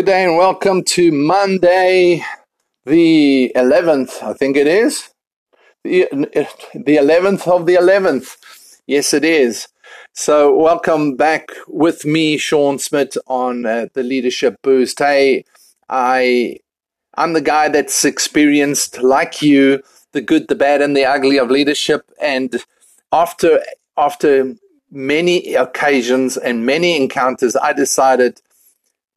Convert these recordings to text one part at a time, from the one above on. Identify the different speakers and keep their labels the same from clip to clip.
Speaker 1: Good day and welcome to Monday, the 11th, I think it is. The, the 11th of the 11th. Yes, it is. So, welcome back with me, Sean Smith, on uh, the Leadership Boost. Hey, I, I'm the guy that's experienced, like you, the good, the bad, and the ugly of leadership. And after after many occasions and many encounters, I decided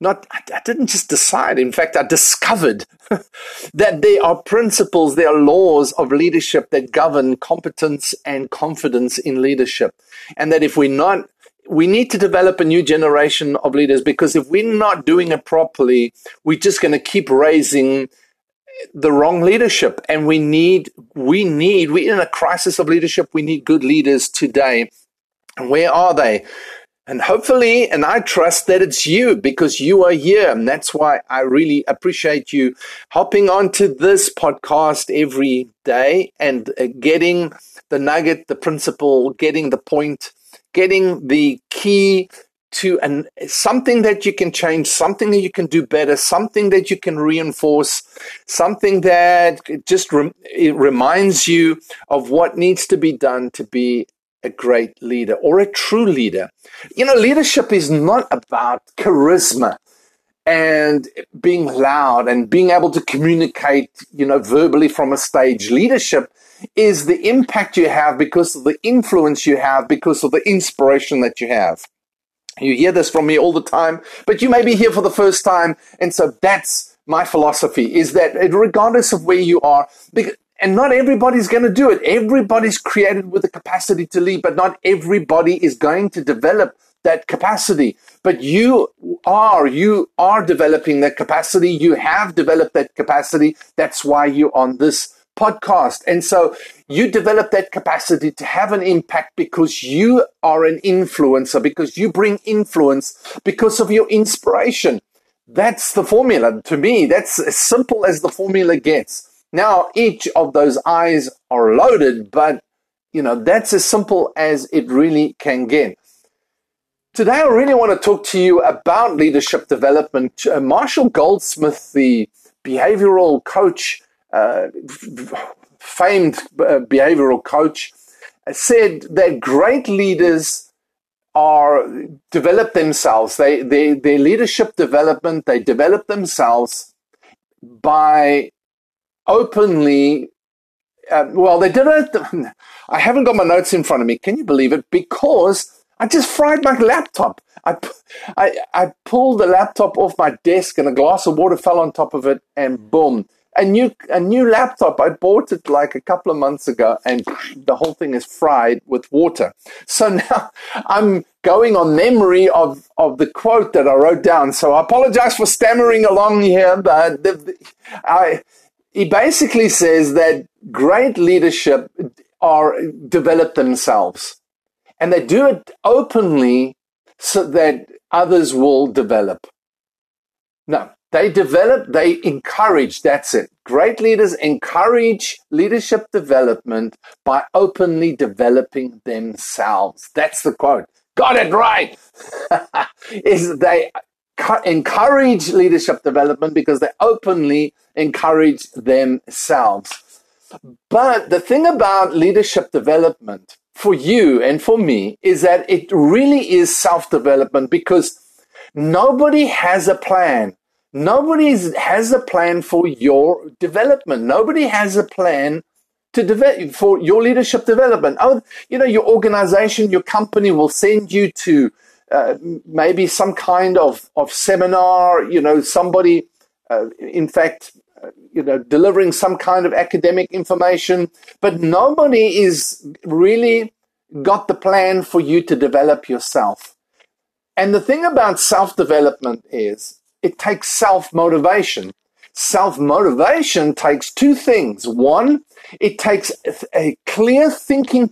Speaker 1: not I didn't just decide. In fact, I discovered that there are principles, there are laws of leadership that govern competence and confidence in leadership. And that if we're not we need to develop a new generation of leaders because if we're not doing it properly, we're just going to keep raising the wrong leadership. And we need, we need, we're in a crisis of leadership. We need good leaders today. And where are they? And hopefully, and I trust that it's you because you are here. And that's why I really appreciate you hopping onto this podcast every day and uh, getting the nugget, the principle, getting the point, getting the key to an, something that you can change, something that you can do better, something that you can reinforce, something that just reminds you of what needs to be done to be a great leader or a true leader. You know, leadership is not about charisma and being loud and being able to communicate, you know, verbally from a stage. Leadership is the impact you have because of the influence you have, because of the inspiration that you have. You hear this from me all the time, but you may be here for the first time. And so that's my philosophy is that regardless of where you are, and not everybody's going to do it. Everybody's created with the capacity to lead, but not everybody is going to develop that capacity. But you are, you are developing that capacity. You have developed that capacity. That's why you're on this podcast. And so you develop that capacity to have an impact because you are an influencer, because you bring influence because of your inspiration. That's the formula. To me, that's as simple as the formula gets. Now, each of those eyes are loaded, but you know, that's as simple as it really can get. Today, I really want to talk to you about leadership development. Uh, Marshall Goldsmith, the behavioral coach, uh, famed uh, behavioral coach, said that great leaders are develop themselves. They, they, their leadership development, they develop themselves by openly uh, well, they did it. I haven't got my notes in front of me. Can you believe it? Because I just fried my laptop. I, I, I pulled the laptop off my desk and a glass of water fell on top of it, and boom, a new a new laptop. I bought it like a couple of months ago, and the whole thing is fried with water. So now I'm going on memory of of the quote that I wrote down. So I apologize for stammering along here, but the, the, I he basically says that great leadership are develop themselves and they do it openly so that others will develop. No, they develop, they encourage, that's it. Great leaders encourage leadership development by openly developing themselves. That's the quote. Got it right. Is they encourage leadership development because they openly encourage themselves. But the thing about leadership development for you and for me is that it really is self development because nobody has a plan. Nobody has a plan for your development. Nobody has a plan to develop for your leadership development. Oh, you know, your organization, your company will send you to uh, maybe some kind of, of seminar, you know, somebody, uh, in fact, uh, you know, delivering some kind of academic information, but nobody is really got the plan for you to develop yourself. And the thing about self development is it takes self motivation. Self motivation takes two things. One, it takes a clear thinking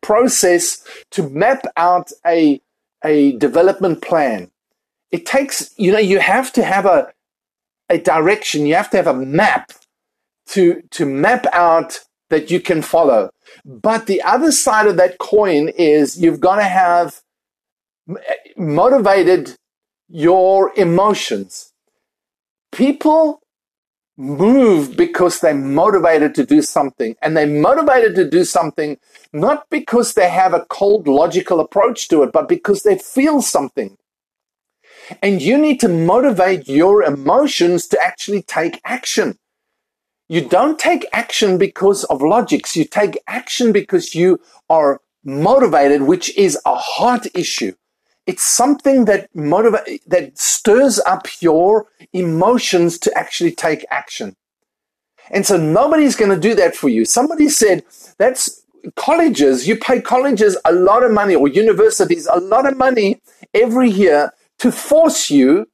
Speaker 1: process to map out a, a development plan. It takes, you know, you have to have a, a direction, you have to have a map to, to map out that you can follow. But the other side of that coin is you've got to have motivated your emotions. People move because they're motivated to do something. And they're motivated to do something not because they have a cold, logical approach to it, but because they feel something. And you need to motivate your emotions to actually take action. You don't take action because of logics. You take action because you are motivated, which is a heart issue. It's something that motivate, that stirs up your emotions to actually take action. And so nobody's going to do that for you. Somebody said that's colleges. You pay colleges a lot of money or universities a lot of money every year to force you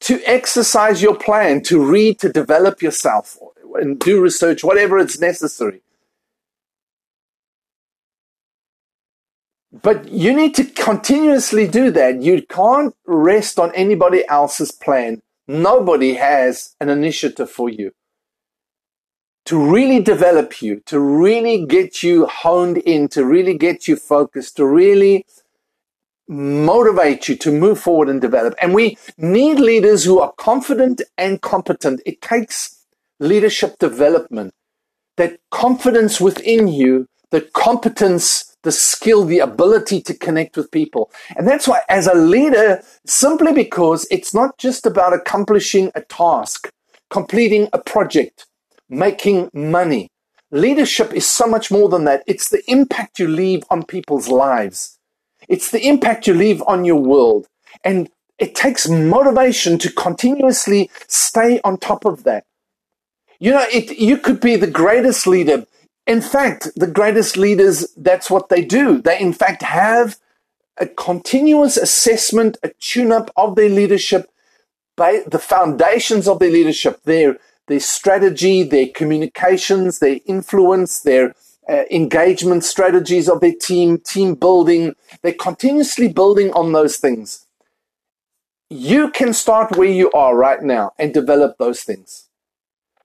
Speaker 1: to exercise your plan, to read, to develop yourself and do research, whatever it's necessary. But you need to continuously do that. You can't rest on anybody else's plan. Nobody has an initiative for you to really develop you, to really get you honed in, to really get you focused, to really motivate you to move forward and develop. And we need leaders who are confident and competent. It takes leadership development, that confidence within you, the competence the skill, the ability to connect with people. And that's why, as a leader, simply because it's not just about accomplishing a task, completing a project, making money. Leadership is so much more than that. It's the impact you leave on people's lives. It's the impact you leave on your world. And it takes motivation to continuously stay on top of that. You know, it, you could be the greatest leader, in fact, the greatest leaders, that's what they do. They, in fact, have a continuous assessment, a tune up of their leadership, the foundations of their leadership, their, their strategy, their communications, their influence, their uh, engagement strategies of their team, team building. They're continuously building on those things. You can start where you are right now and develop those things.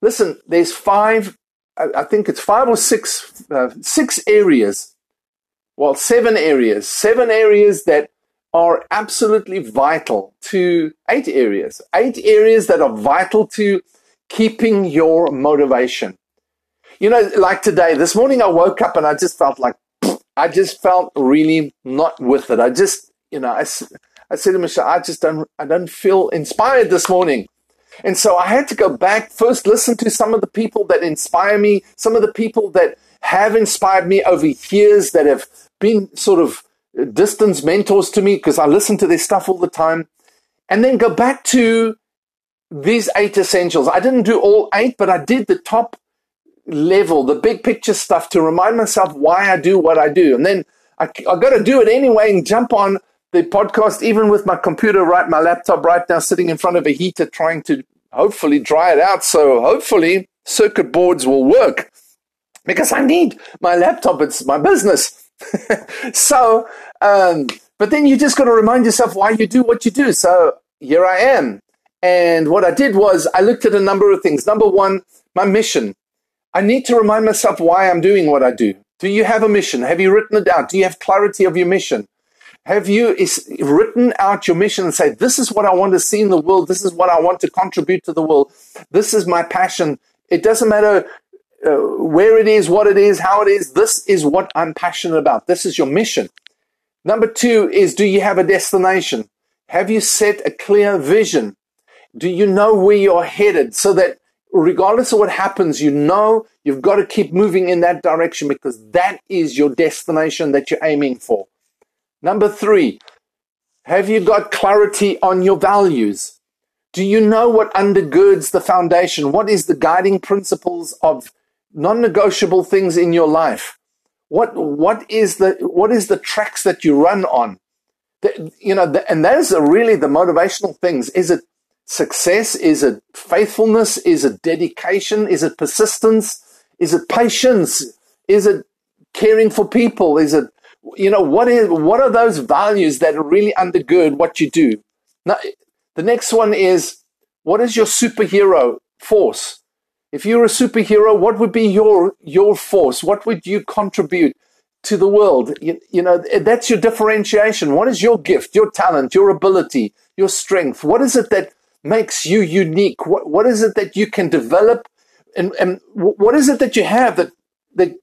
Speaker 1: Listen, there's five I think it's five or six, uh, six areas, well, seven areas, seven areas that are absolutely vital to eight areas, eight areas that are vital to keeping your motivation. You know, like today, this morning I woke up and I just felt like, I just felt really not with it. I just, you know, I, I said to Michelle, I just don't, I don't feel inspired this morning. And so I had to go back, first listen to some of the people that inspire me, some of the people that have inspired me over years that have been sort of distance mentors to me because I listen to their stuff all the time. And then go back to these eight essentials. I didn't do all eight, but I did the top level, the big picture stuff to remind myself why I do what I do. And then I, I got to do it anyway and jump on the podcast, even with my computer right, my laptop right now sitting in front of a heater, trying to hopefully dry it out. So hopefully circuit boards will work because I need my laptop. It's my business. so, um, but then you just got to remind yourself why you do what you do. So here I am. And what I did was I looked at a number of things. Number one, my mission. I need to remind myself why I'm doing what I do. Do you have a mission? Have you written it down? Do you have clarity of your mission? Have you written out your mission and say, this is what I want to see in the world. This is what I want to contribute to the world. This is my passion. It doesn't matter uh, where it is, what it is, how it is. This is what I'm passionate about. This is your mission. Number two is, do you have a destination? Have you set a clear vision? Do you know where you're headed so that regardless of what happens, you know you've got to keep moving in that direction because that is your destination that you're aiming for. Number three, have you got clarity on your values? Do you know what undergirds the foundation? What is the guiding principles of non-negotiable things in your life? What what is the what is the tracks that you run on? you know, and those are really the motivational things. Is it success? Is it faithfulness? Is it dedication? Is it persistence? Is it patience? Is it caring for people? Is it, you know, what is, what are those values that really undergird what you do? Now, the next one is, what is your superhero force? If you're a superhero, what would be your, your force? What would you contribute? to the world. You, you, know, that's your differentiation. What is your gift, your talent, your ability, your strength? What is it that makes you unique? What, what is it that you can develop? And, and what is it that you have that, that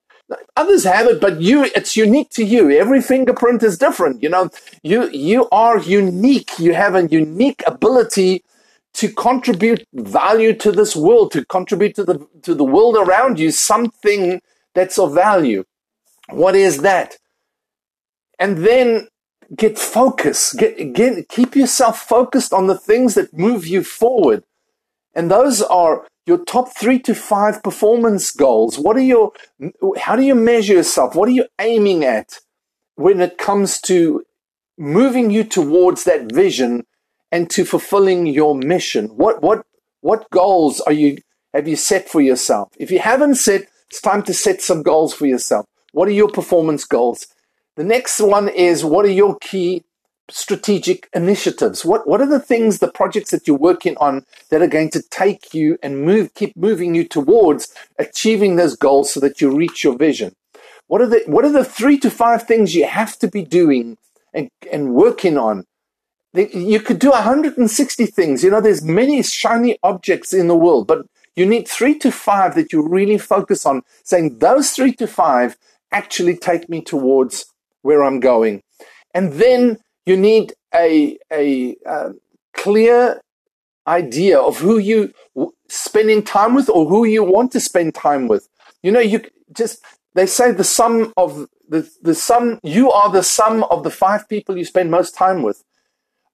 Speaker 1: others have it, but you, it's unique to you. Every fingerprint is different. You know, you, you are unique. You have a unique ability to contribute value to this world, to contribute to the, to the world around you, something that's of value. What is that? And then get focused. Get, get, keep yourself focused on the things that move you forward. And those are your top three to five performance goals. What are your, how do you measure yourself? What are you aiming at when it comes to moving you towards that vision and to fulfilling your mission? What, what, what goals are you, have you set for yourself? If you haven't set, it's time to set some goals for yourself. What are your performance goals? The next one is what are your key strategic initiatives? What what are the things, the projects that you're working on that are going to take you and move keep moving you towards achieving those goals so that you reach your vision? What are the what are the three to five things you have to be doing and, and working on? You could do 160 things. You know, there's many shiny objects in the world, but you need three to five that you really focus on, saying those three to five actually take me towards where I'm going. And then you need a, a, a clear idea of who you spending time with or who you want to spend time with. You know, you just, they say the sum of the, the sum, you are the sum of the five people you spend most time with.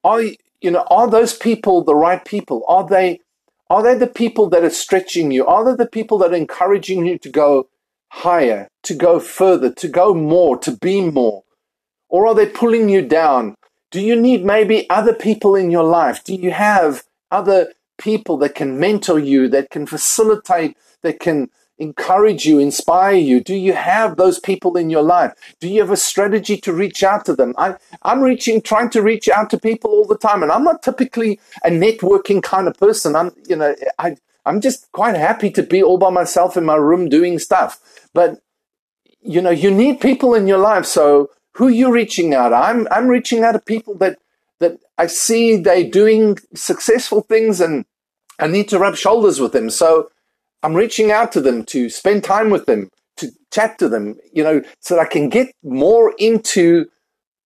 Speaker 1: Are, you know, are those people the right people? Are they, are they the people that are stretching you? Are they the people that are encouraging you to go higher, to go further, to go more, to be more? Or are they pulling you down? Do you need maybe other people in your life? Do you have other people that can mentor you, that can facilitate, that can encourage you, inspire you? Do you have those people in your life? Do you have a strategy to reach out to them? I, I'm reaching, trying to reach out to people all the time, and I'm not typically a networking kind of person. I'm, you know, I, I'm just quite happy to be all by myself in my room doing stuff. But you know, you need people in your life. So who are you reaching out? I'm I'm reaching out to people that that I see they doing successful things and I need to rub shoulders with them. So I'm reaching out to them to spend time with them, to chat to them, you know, so that I can get more into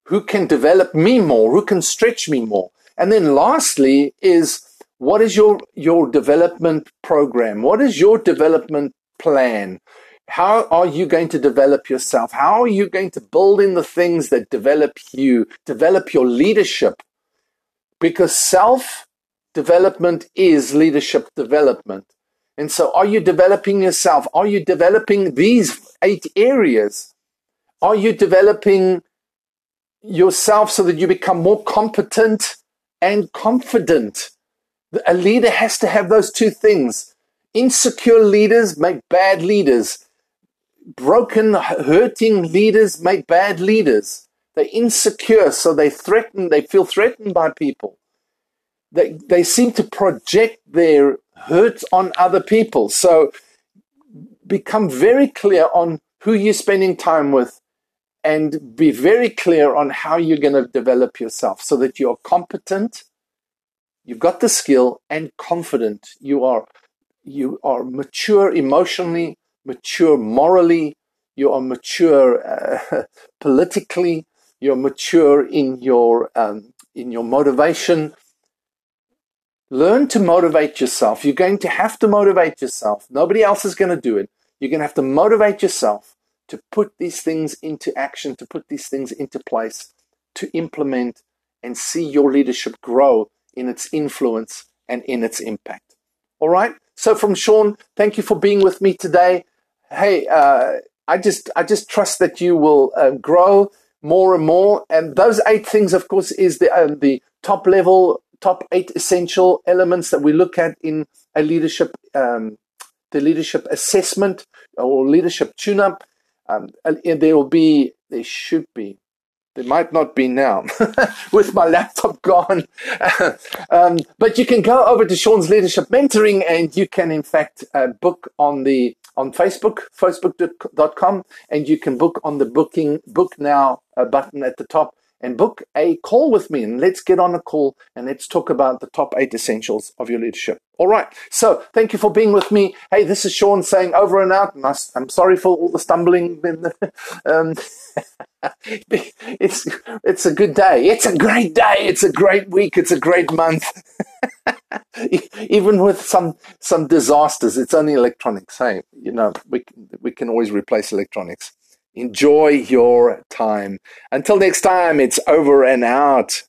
Speaker 1: who can develop me more, who can stretch me more. And then lastly is what is your your development program? What is your development plan? How are you going to develop yourself? How are you going to build in the things that develop you, develop your leadership? Because self development is leadership development. And so, are you developing yourself? Are you developing these eight areas? Are you developing yourself so that you become more competent and confident? A leader has to have those two things. Insecure leaders make bad leaders broken, hurting leaders make bad leaders. They're insecure, so they threaten, they feel threatened by people. They, they seem to project their hurt on other people. So become very clear on who you're spending time with and be very clear on how you're going to develop yourself so that you're competent, you've got the skill and confident. You are you are mature emotionally, mature morally, you are mature uh, politically, you're mature in your um, in your motivation. Learn to motivate yourself. You're going to have to motivate yourself. Nobody else is going to do it. You're going to have to motivate yourself to put these things into action, to put these things into place, to implement and see your leadership grow in its influence and in its impact. All right. So from Sean, thank you for being with me today hey, uh, I just I just trust that you will uh, grow more and more. And those eight things, of course, is the um, the top level, top eight essential elements that we look at in a leadership, um, the leadership assessment or leadership tune-up. Um, and there will be, there should be, there might not be now with my laptop gone. um, but you can go over to Sean's Leadership Mentoring and you can, in fact, uh, book on the on Facebook, facebook.com, and you can book on the booking book now uh, button at the top and book a call with me and let's get on a call and let's talk about the top eight essentials of your leadership. All right. So thank you for being with me. Hey, this is Sean saying over and out. And I'm sorry for all the stumbling. um, it's, it's a good day. It's a great day. It's a great week. It's a great month. Even with some, some disasters, it's only electronics. Hey, you know, we, we can always replace electronics. Enjoy your time. Until next time, it's over and out.